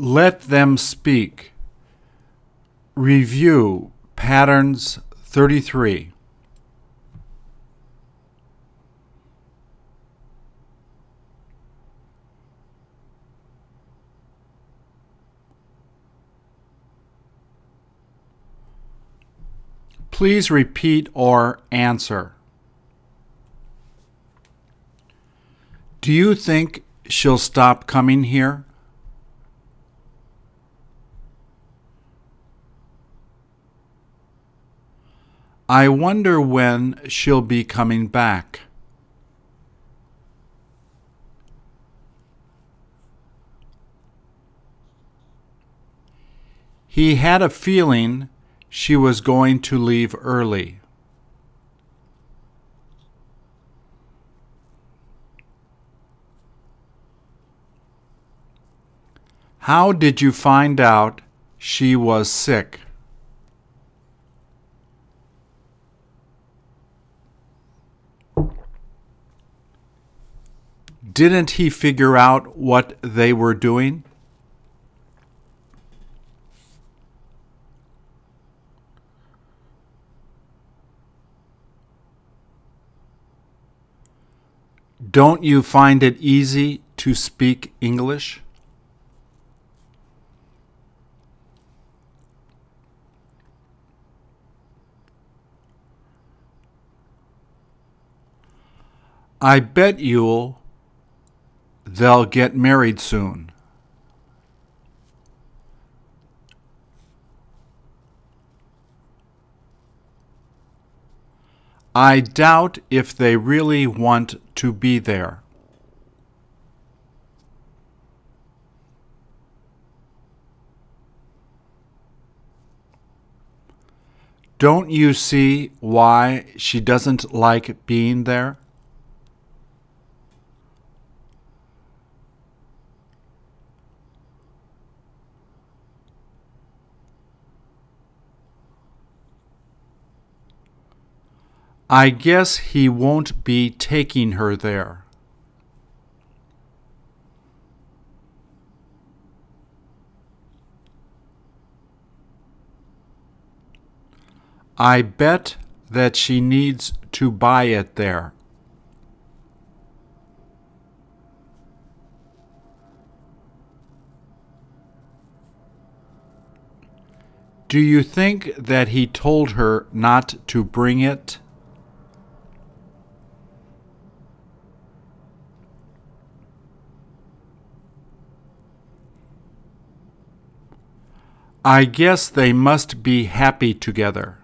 Let them speak. Review patterns 33. Please repeat or answer. Do you think she'll stop coming here? I wonder when she'll be coming back. He had a feeling she was going to leave early. How did you find out she was sick? Didn't he figure out what they were doing? Don't you find it easy to speak English? I bet you'll they'll get married soon. I doubt if they really want to be there. Don't you see why she doesn't like being there? I guess he won't be taking her there. I bet that she needs to buy it there. Do you think that he told her not to bring it? I guess they must be happy together.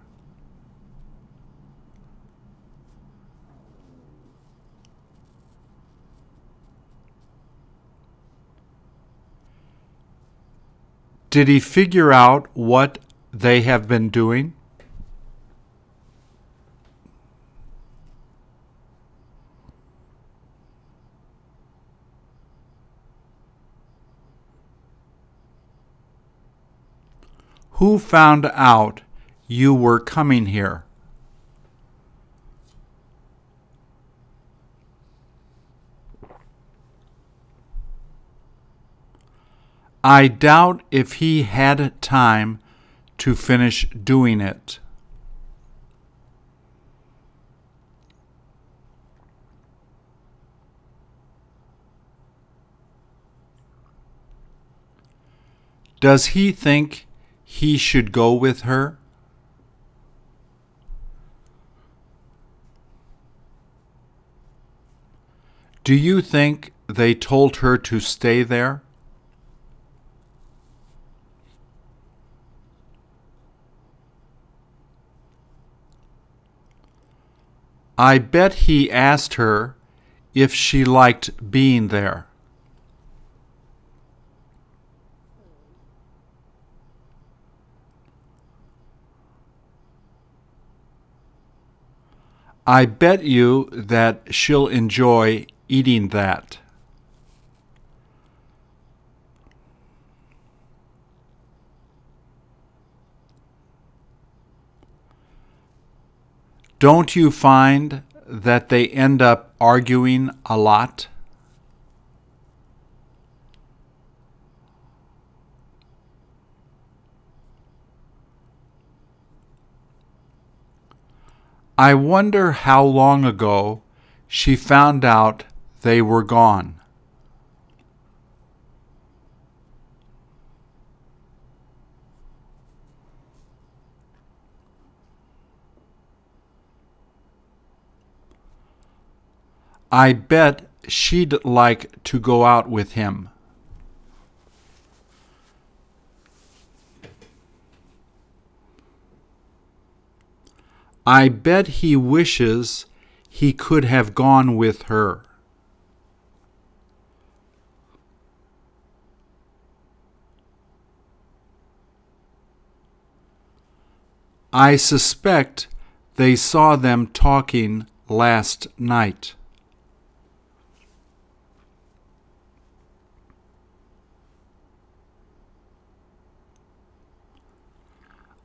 Did he figure out what they have been doing? Who found out you were coming here? I doubt if he had time to finish doing it. Does he think he should go with her? Do you think they told her to stay there? I bet he asked her if she liked being there. I bet you that she'll enjoy eating that. Don't you find that they end up arguing a lot? I wonder how long ago she found out they were gone. I bet she'd like to go out with him. I bet he wishes he could have gone with her. I suspect they saw them talking last night.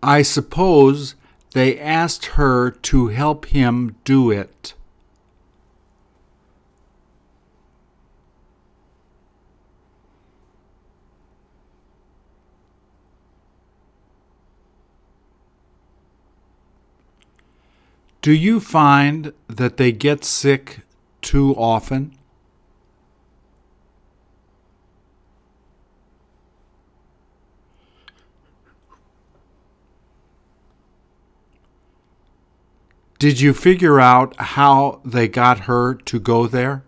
I suppose they asked her to help him do it. Do you find that they get sick too often? Did you figure out how they got her to go there?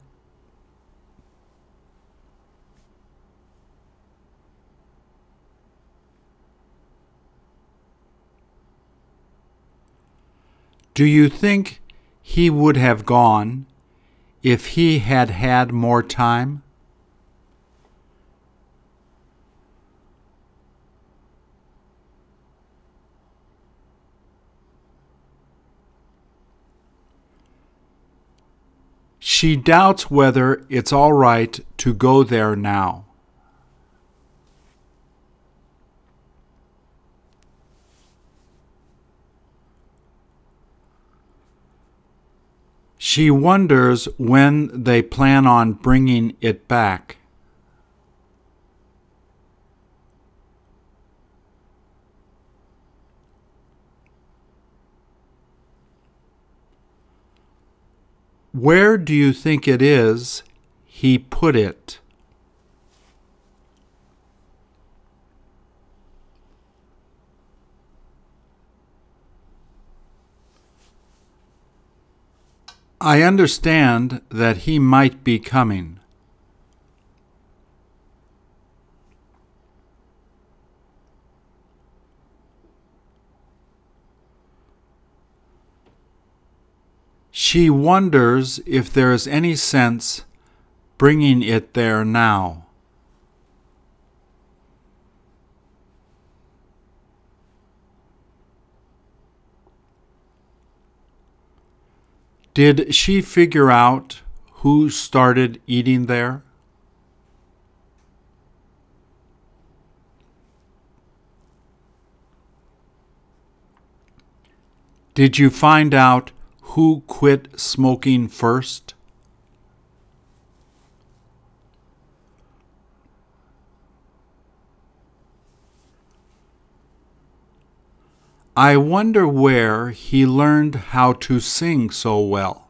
Do you think he would have gone if he had had more time? She doubts whether it's all right to go there now. She wonders when they plan on bringing it back. Where do you think it is he put it? I understand that he might be coming. She wonders if there is any sense bringing it there now. Did she figure out who started eating there? Did you find out who quit smoking first? I wonder where he learned how to sing so well.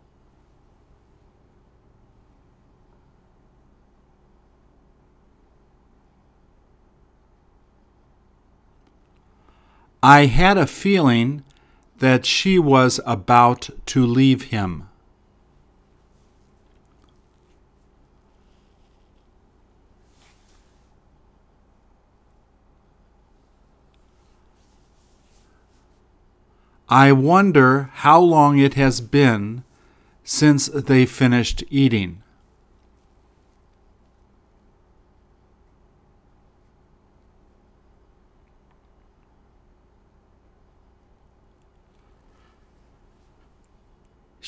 I had a feeling that she was about to leave him. I wonder how long it has been since they finished eating.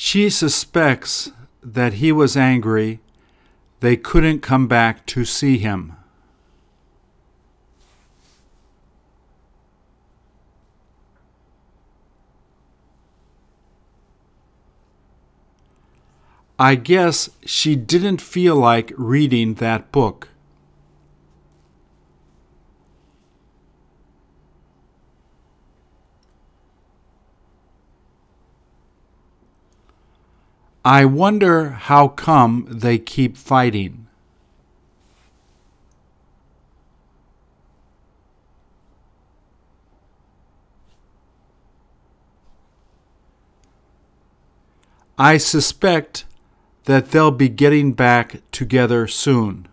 She suspects that he was angry they couldn't come back to see him. I guess she didn't feel like reading that book. I wonder how come they keep fighting. I suspect that they'll be getting back together soon.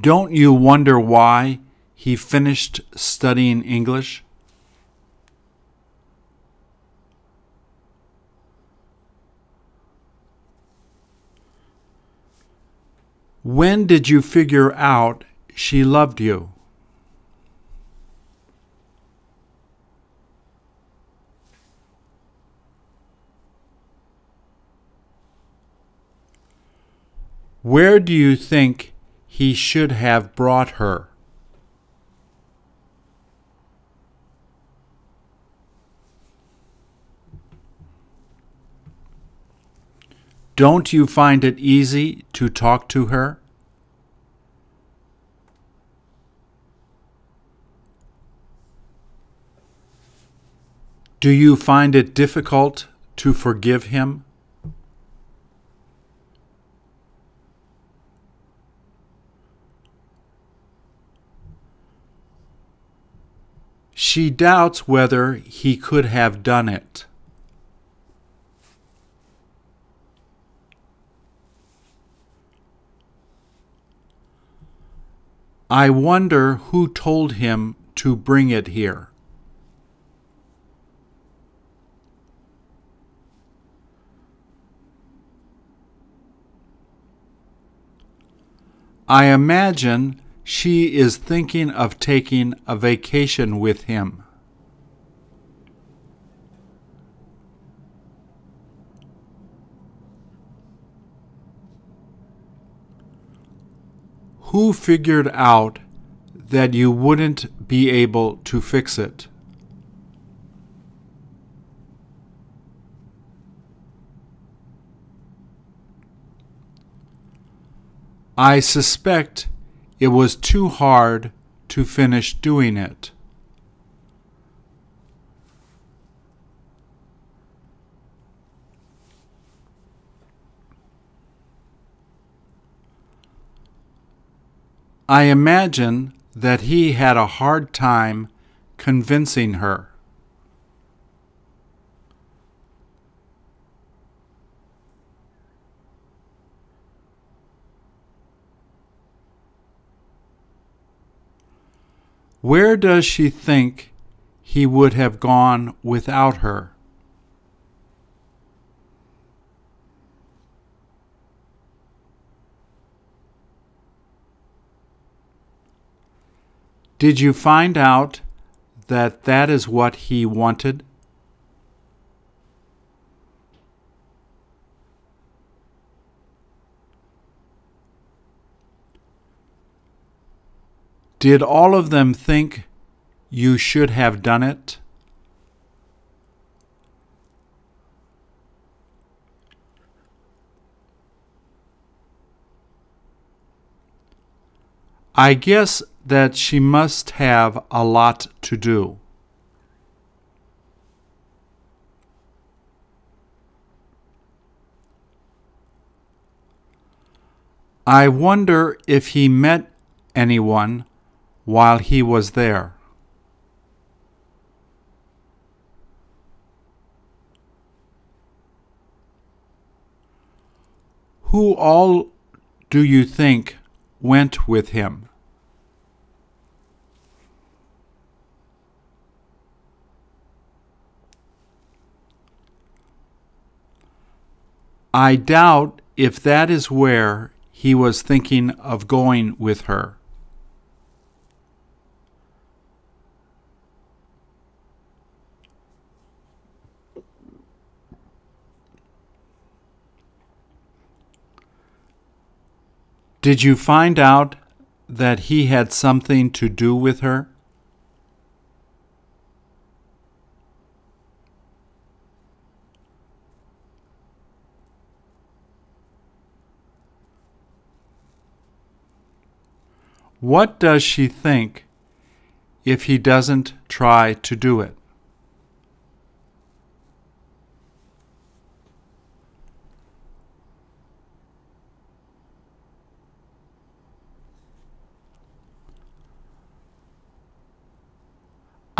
Don't you wonder why he finished studying English? When did you figure out she loved you? Where do you think he should have brought her? Don't you find it easy to talk to her? Do you find it difficult to forgive him? She doubts whether he could have done it. I wonder who told him to bring it here. I imagine she is thinking of taking a vacation with him. Who figured out that you wouldn't be able to fix it? I suspect it was too hard to finish doing it. I imagine that he had a hard time convincing her. Where does she think he would have gone without her? Did you find out that that is what he wanted? Did all of them think you should have done it? I guess that she must have a lot to do. I wonder if he met anyone while he was there. Who all do you think went with him? I doubt if that is where he was thinking of going with her. Did you find out that he had something to do with her? What does she think if he doesn't try to do it?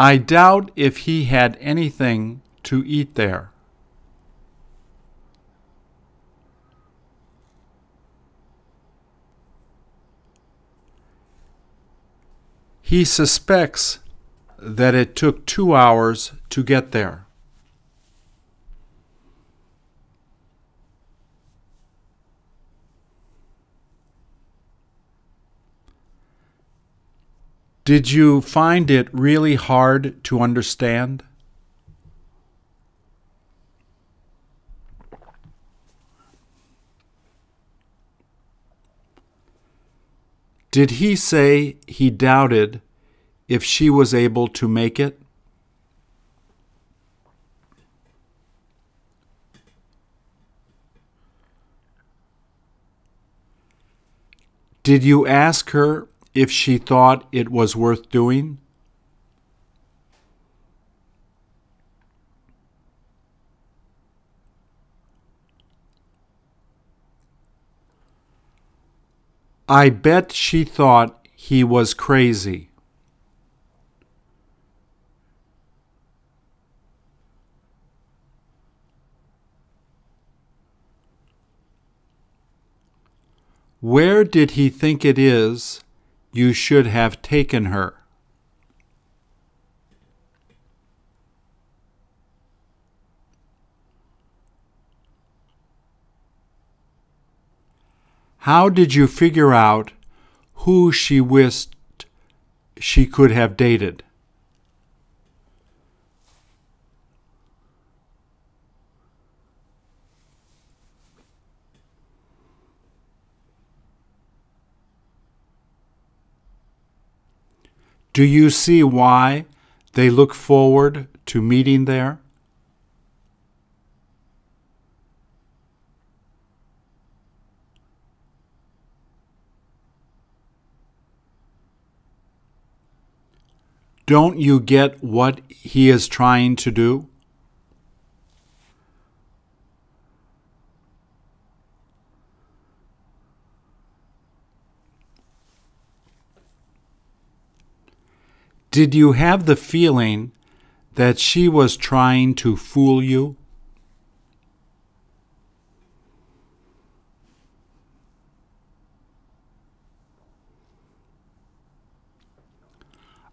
I doubt if he had anything to eat there. He suspects that it took two hours to get there. Did you find it really hard to understand? Did he say he doubted if she was able to make it? Did you ask her if she thought it was worth doing? I bet she thought he was crazy. Where did he think it is you should have taken her? How did you figure out who she wished she could have dated? Do you see why they look forward to meeting there? Don't you get what he is trying to do? Did you have the feeling that she was trying to fool you?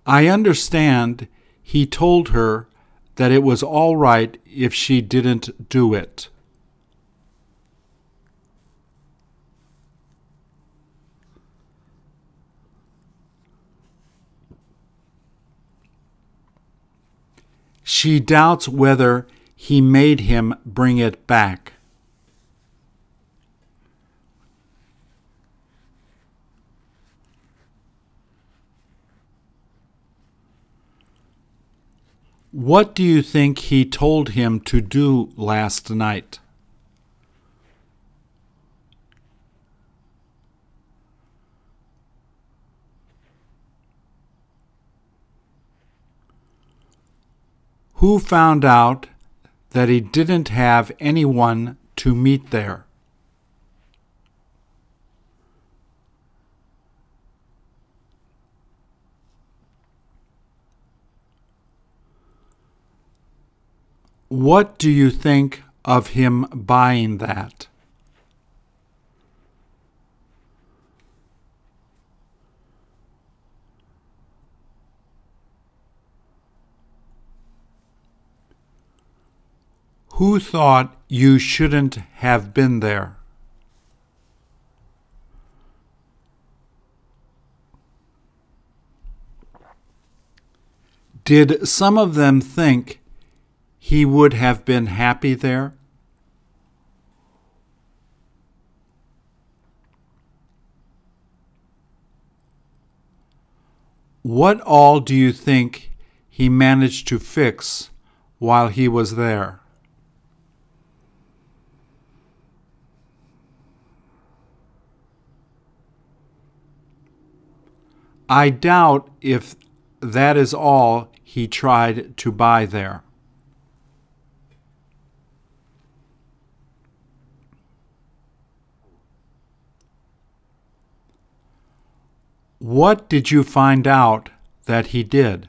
I understand he told her that it was all right if she didn't do it. She doubts whether he made him bring it back. What do you think he told him to do last night? Who found out that he didn't have anyone to meet there? What do you think of him buying that? Who thought you shouldn't have been there? Did some of them think he would have been happy there? What all do you think he managed to fix while he was there? I doubt if that is all he tried to buy there. What did you find out that he did?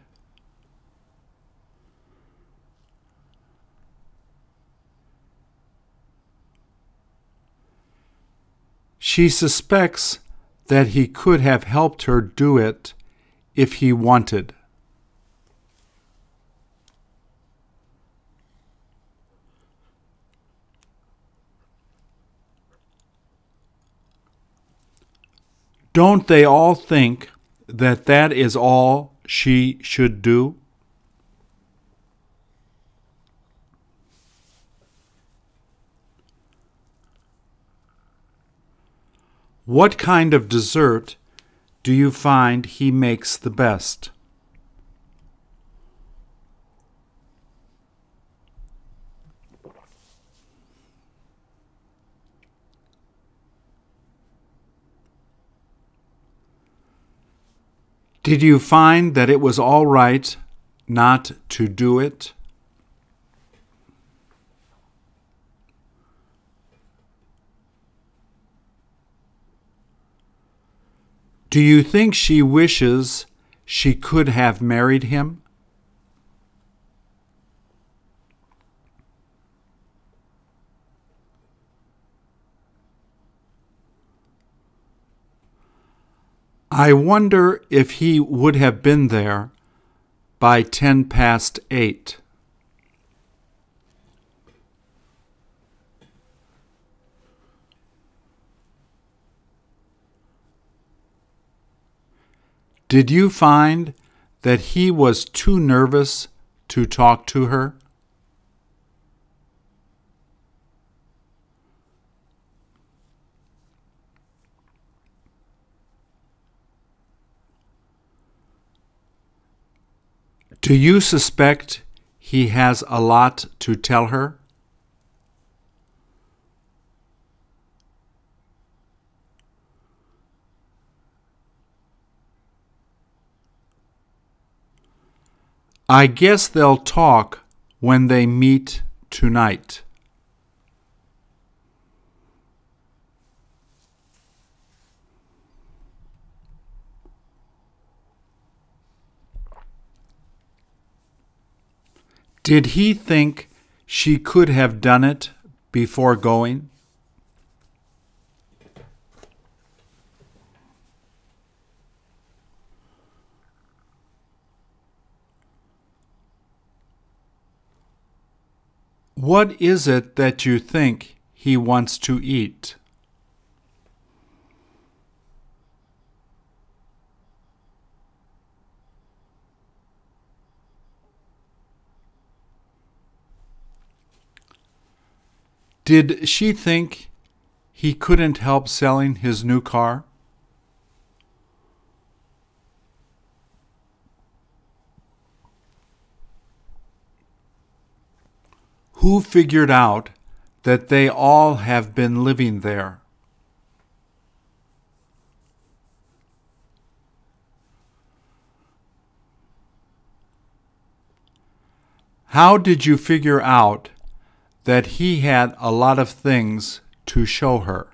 She suspects that he could have helped her do it if he wanted. Don't they all think that that is all she should do? What kind of dessert do you find he makes the best? Did you find that it was all right not to do it? Do you think she wishes she could have married him? I wonder if he would have been there by ten past eight. Did you find that he was too nervous to talk to her? Do you suspect he has a lot to tell her? I guess they'll talk when they meet tonight. Did he think she could have done it before going? What is it that you think he wants to eat? Did she think he couldn't help selling his new car? Who figured out that they all have been living there? How did you figure out that he had a lot of things to show her?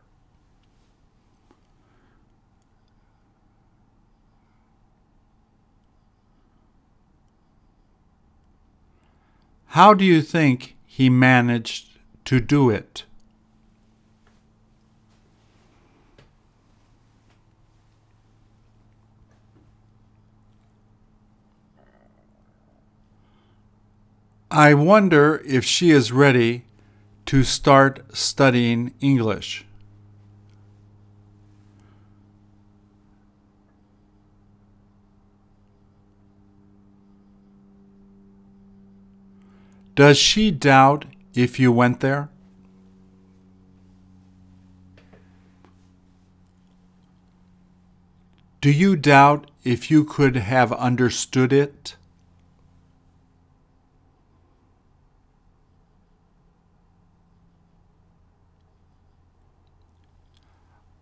How do you think he managed to do it. I wonder if she is ready to start studying English. Does she doubt if you went there? Do you doubt if you could have understood it?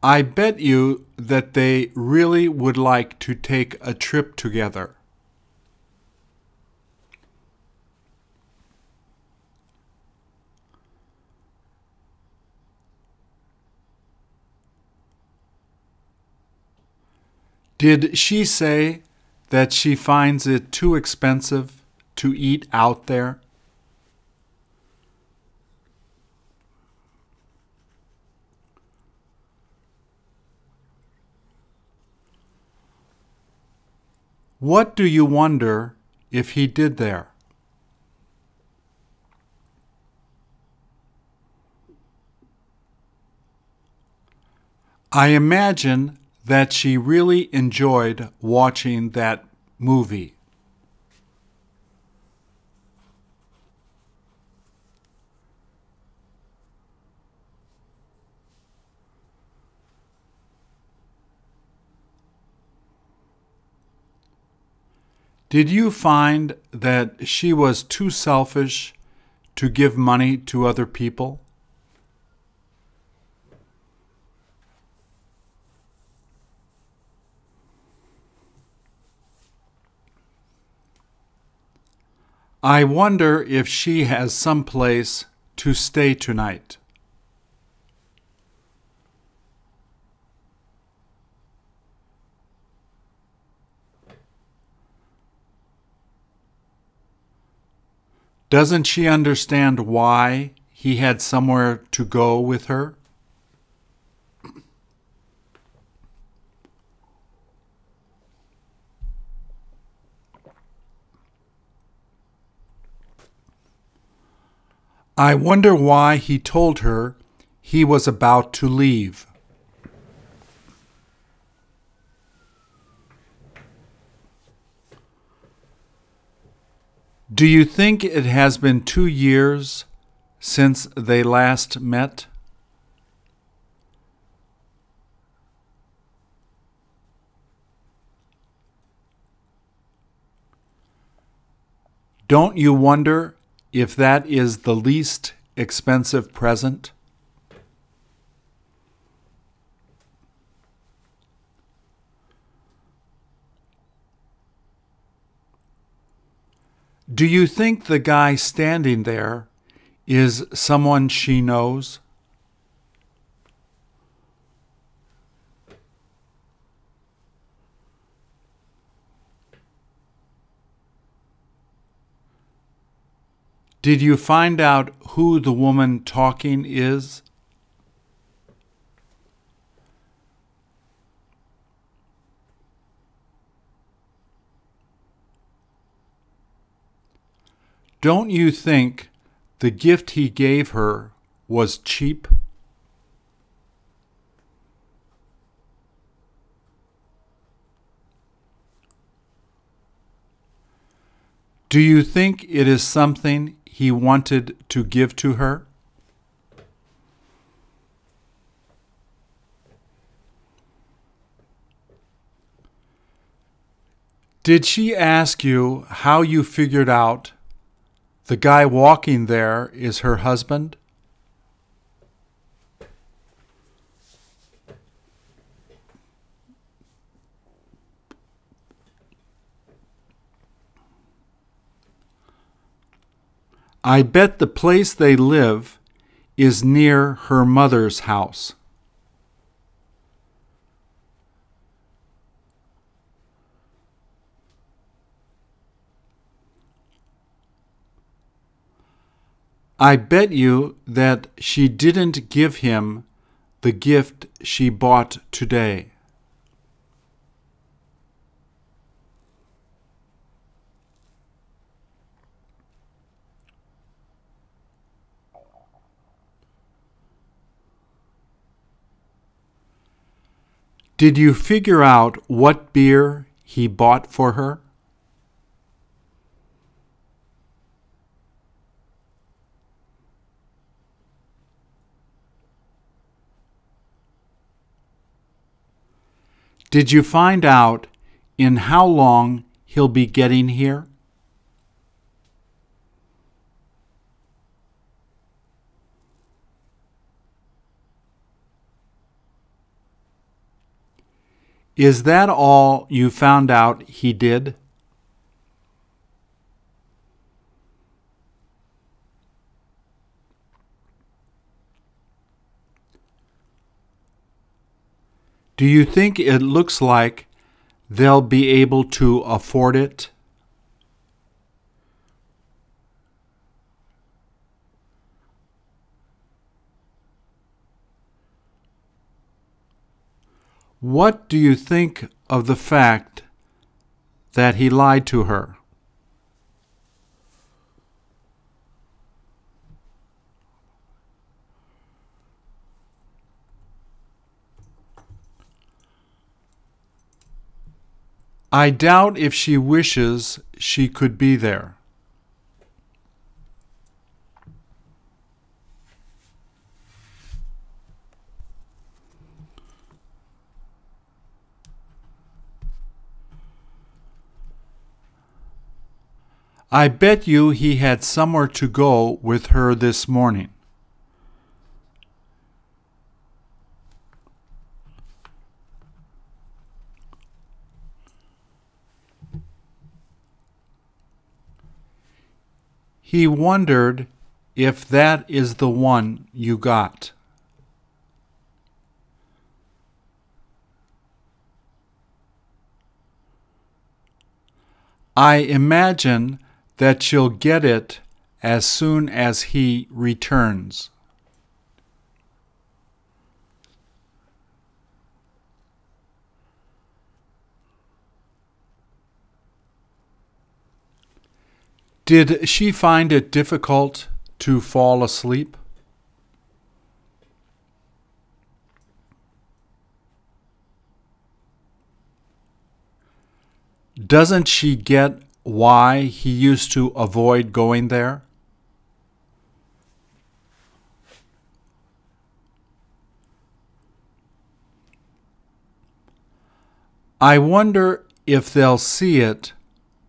I bet you that they really would like to take a trip together. Did she say that she finds it too expensive to eat out there? What do you wonder if he did there? I imagine that she really enjoyed watching that movie. Did you find that she was too selfish to give money to other people? I wonder if she has some place to stay tonight. Doesn't she understand why he had somewhere to go with her? I wonder why he told her he was about to leave. Do you think it has been two years since they last met? Don't you wonder if that is the least expensive present? Do you think the guy standing there is someone she knows? Did you find out who the woman talking is? Don't you think the gift he gave her was cheap? Do you think it is something he wanted to give to her? Did she ask you how you figured out the guy walking there is her husband. I bet the place they live is near her mother's house. I bet you that she didn't give him the gift she bought today. Did you figure out what beer he bought for her? Did you find out in how long he'll be getting here? Is that all you found out he did? Do you think it looks like they'll be able to afford it? What do you think of the fact that he lied to her? I doubt if she wishes she could be there. I bet you he had somewhere to go with her this morning. He wondered if that is the one you got. I imagine that she'll get it as soon as he returns. Did she find it difficult to fall asleep? Doesn't she get why he used to avoid going there? I wonder if they'll see it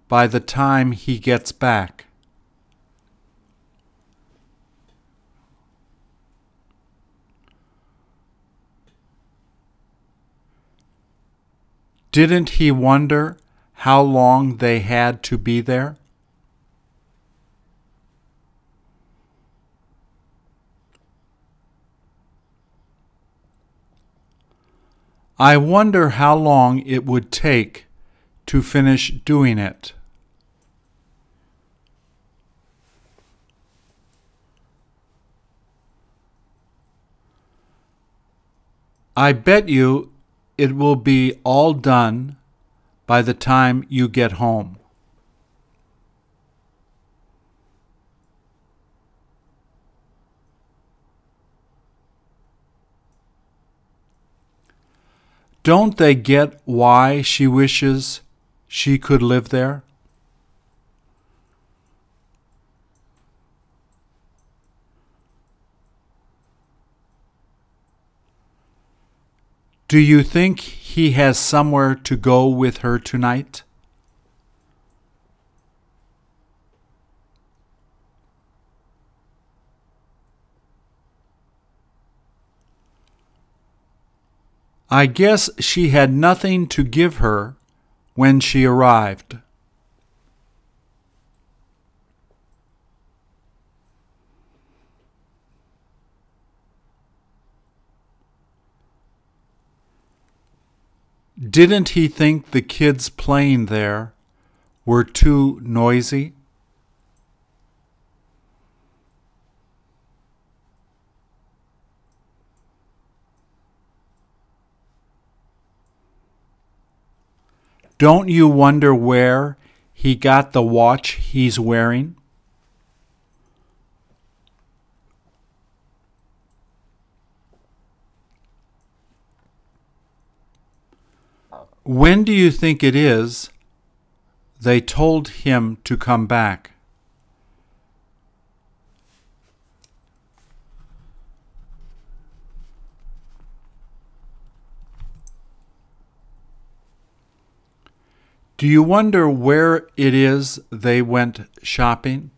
by the time he gets back. Didn't he wonder how long they had to be there? I wonder how long it would take to finish doing it. I bet you it will be all done by the time you get home. Don't they get why she wishes she could live there? Do you think he has somewhere to go with her tonight? I guess she had nothing to give her when she arrived. Didn't he think the kids playing there were too noisy? Don't you wonder where he got the watch he's wearing? When do you think it is they told him to come back? Do you wonder where it is they went shopping?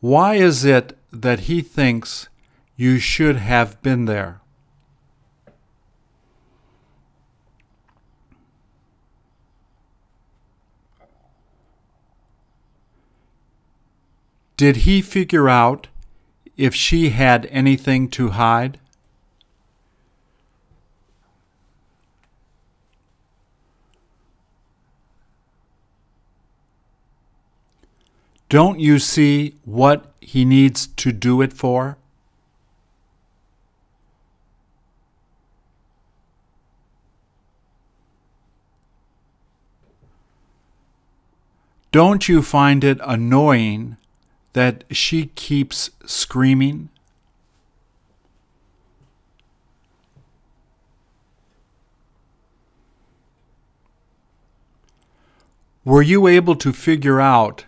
Why is it that he thinks you should have been there? Did he figure out if she had anything to hide? Don't you see what he needs to do it for? Don't you find it annoying that she keeps screaming? Were you able to figure out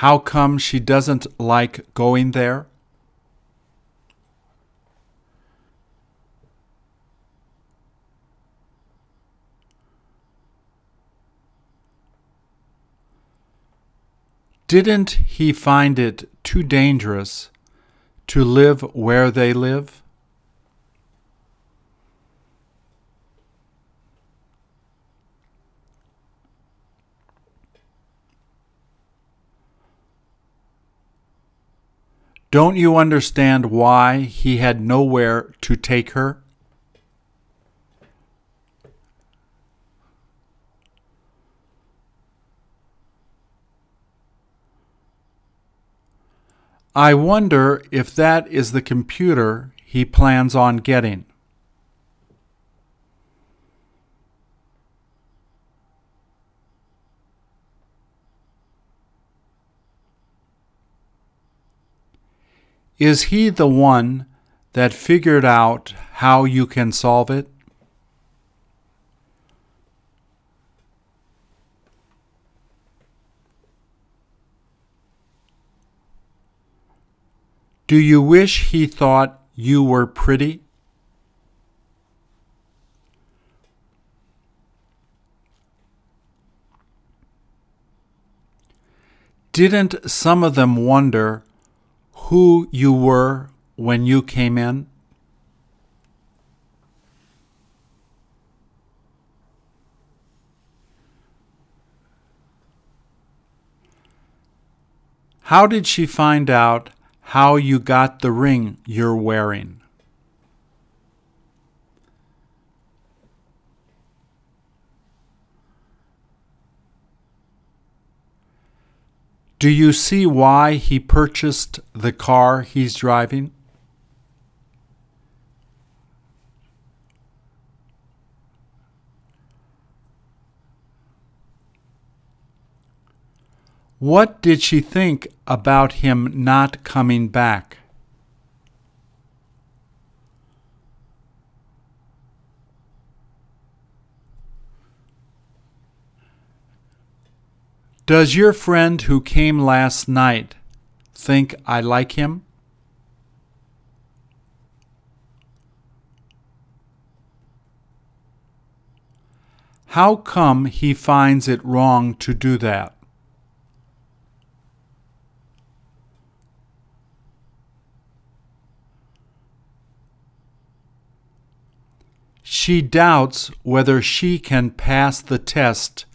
how come she doesn't like going there? Didn't he find it too dangerous to live where they live? Don't you understand why he had nowhere to take her? I wonder if that is the computer he plans on getting. Is he the one that figured out how you can solve it? Do you wish he thought you were pretty? Didn't some of them wonder who you were when you came in? How did she find out how you got the ring you're wearing? Do you see why he purchased the car he's driving? What did she think about him not coming back? Does your friend who came last night think I like him? How come he finds it wrong to do that? She doubts whether she can pass the test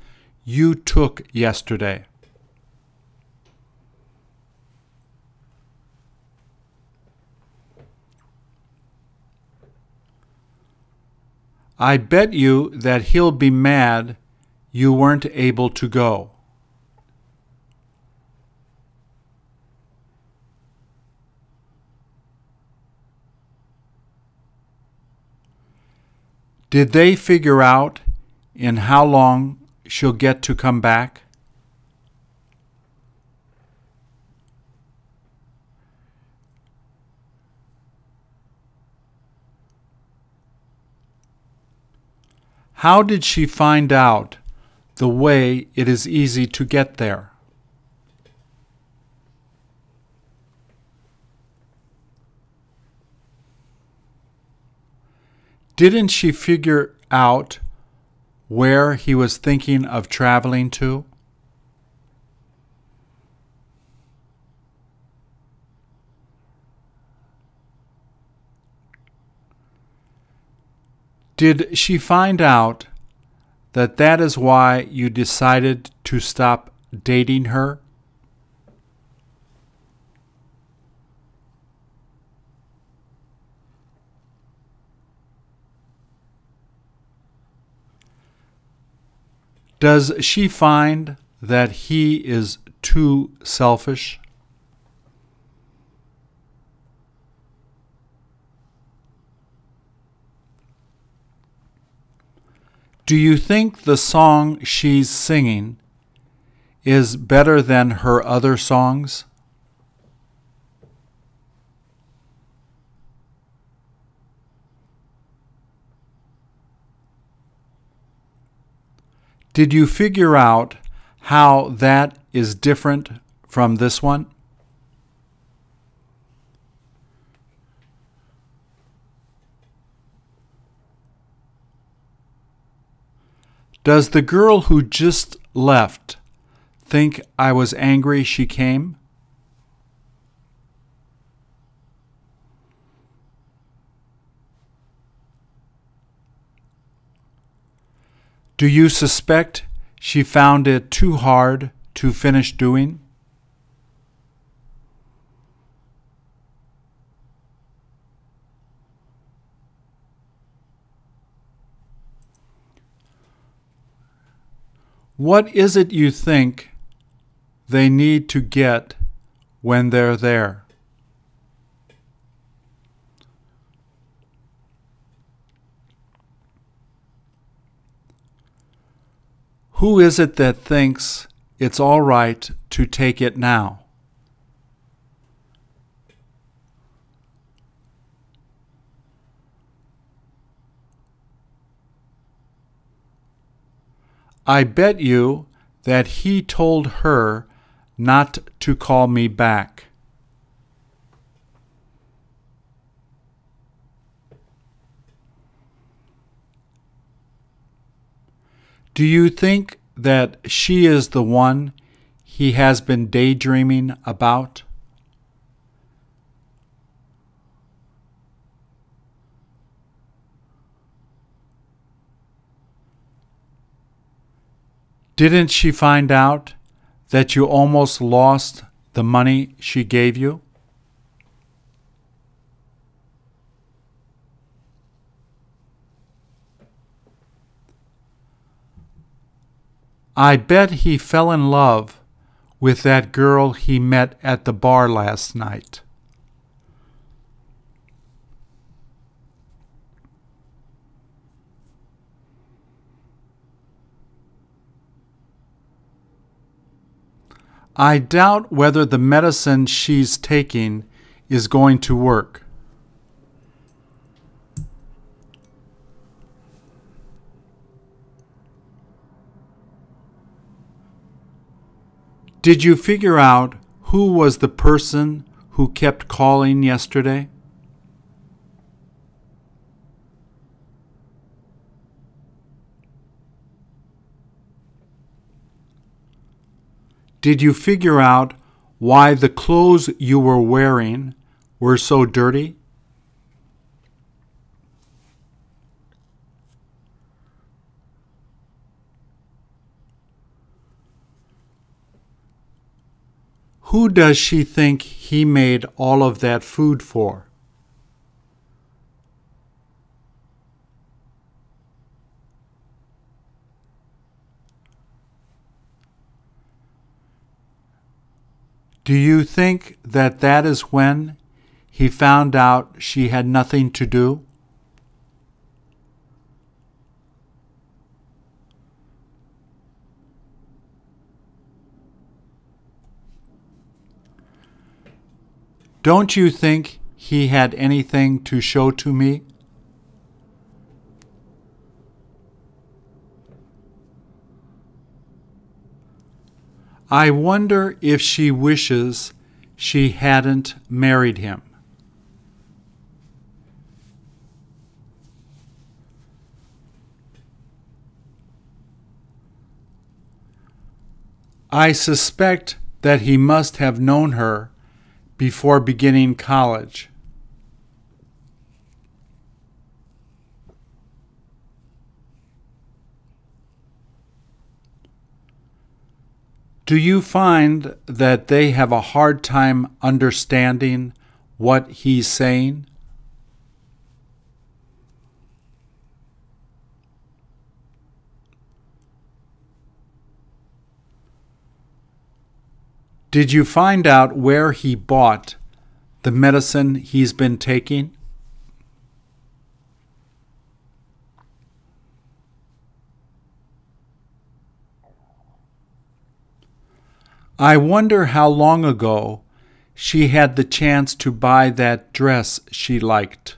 you took yesterday? I bet you that he'll be mad you weren't able to go. Did they figure out in how long she'll get to come back? How did she find out the way it is easy to get there? Didn't she figure out where he was thinking of traveling to? Did she find out that that is why you decided to stop dating her? Does she find that he is too selfish? Do you think the song she's singing is better than her other songs? Did you figure out how that is different from this one? Does the girl who just left think I was angry she came? Do you suspect she found it too hard to finish doing? What is it you think they need to get when they're there? Who is it that thinks it's all right to take it now? I bet you that he told her not to call me back. Do you think that she is the one he has been daydreaming about? Didn't she find out that you almost lost the money she gave you? I bet he fell in love with that girl he met at the bar last night. I doubt whether the medicine she's taking is going to work. Did you figure out who was the person who kept calling yesterday? Did you figure out why the clothes you were wearing were so dirty? Who does she think he made all of that food for? Do you think that that is when he found out she had nothing to do? Don't you think he had anything to show to me? I wonder if she wishes she hadn't married him. I suspect that he must have known her before beginning college. Do you find that they have a hard time understanding what he's saying? Did you find out where he bought the medicine he's been taking? I wonder how long ago she had the chance to buy that dress she liked.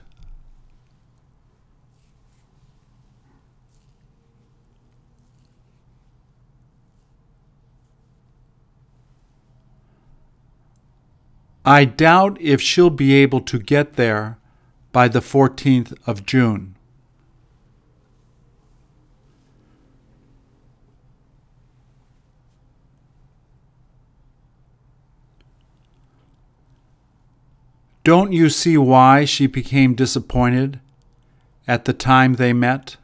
I doubt if she'll be able to get there by the 14th of June. Don't you see why she became disappointed at the time they met?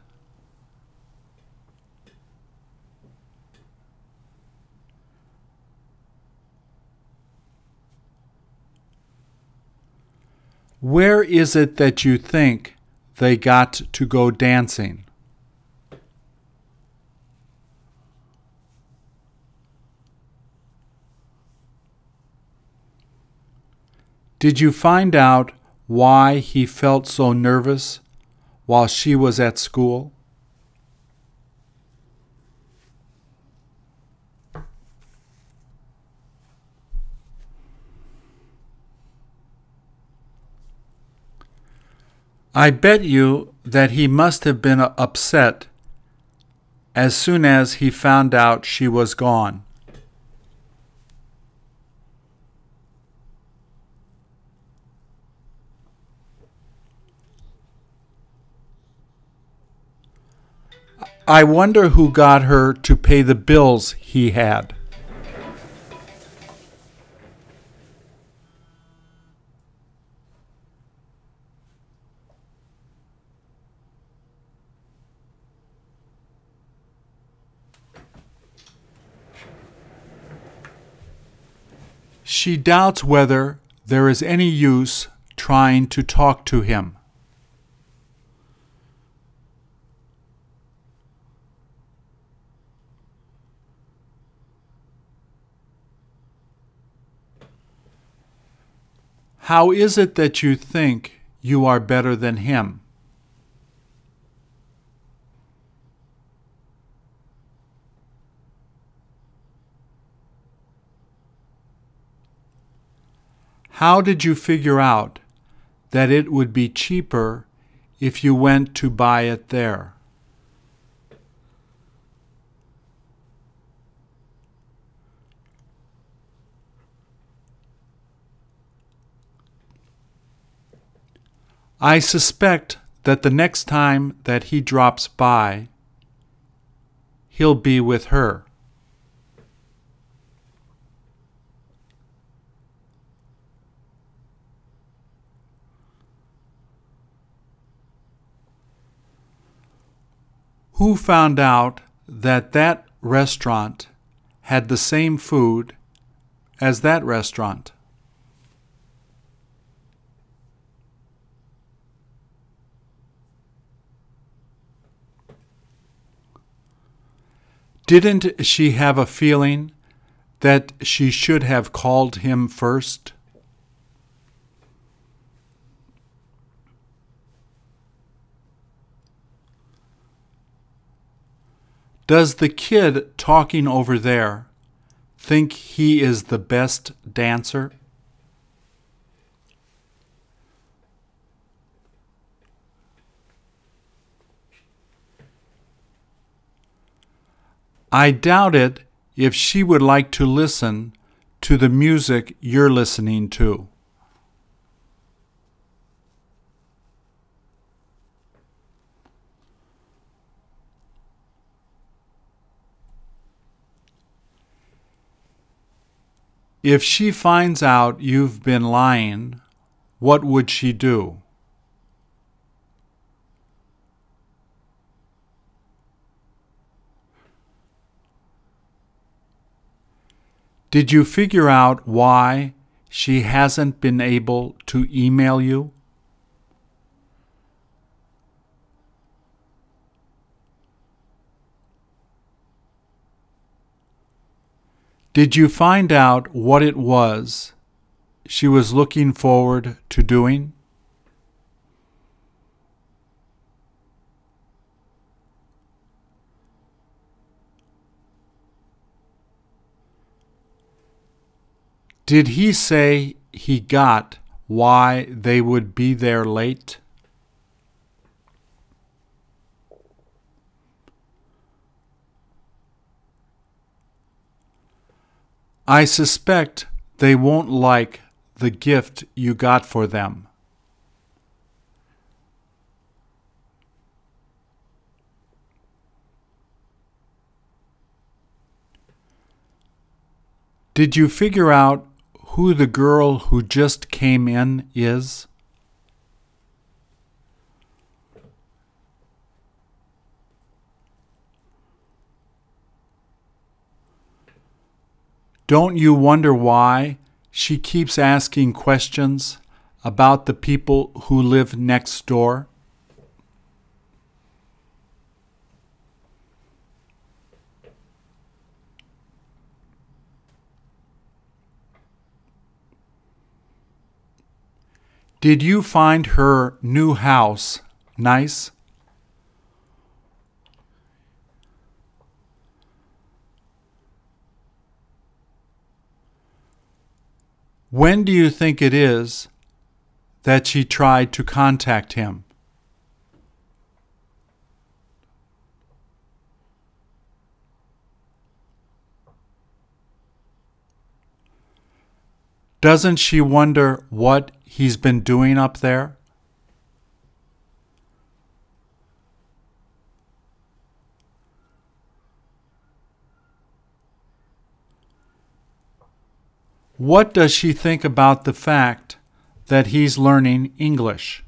Where is it that you think they got to go dancing? Did you find out why he felt so nervous while she was at school? I bet you that he must have been upset as soon as he found out she was gone. I wonder who got her to pay the bills he had. She doubts whether there is any use trying to talk to him. How is it that you think you are better than him? How did you figure out that it would be cheaper if you went to buy it there? I suspect that the next time that he drops by, he'll be with her. Who found out that that restaurant had the same food as that restaurant? Didn't she have a feeling that she should have called him first? Does the kid talking over there think he is the best dancer? I doubt it if she would like to listen to the music you're listening to. If she finds out you've been lying, what would she do? Did you figure out why she hasn't been able to email you? Did you find out what it was she was looking forward to doing? Did he say he got why they would be there late? I suspect they won't like the gift you got for them. Did you figure out who the girl who just came in is? Don't you wonder why she keeps asking questions about the people who live next door? Did you find her new house nice? When do you think it is that she tried to contact him? Doesn't she wonder what he's been doing up there? What does she think about the fact that he's learning English?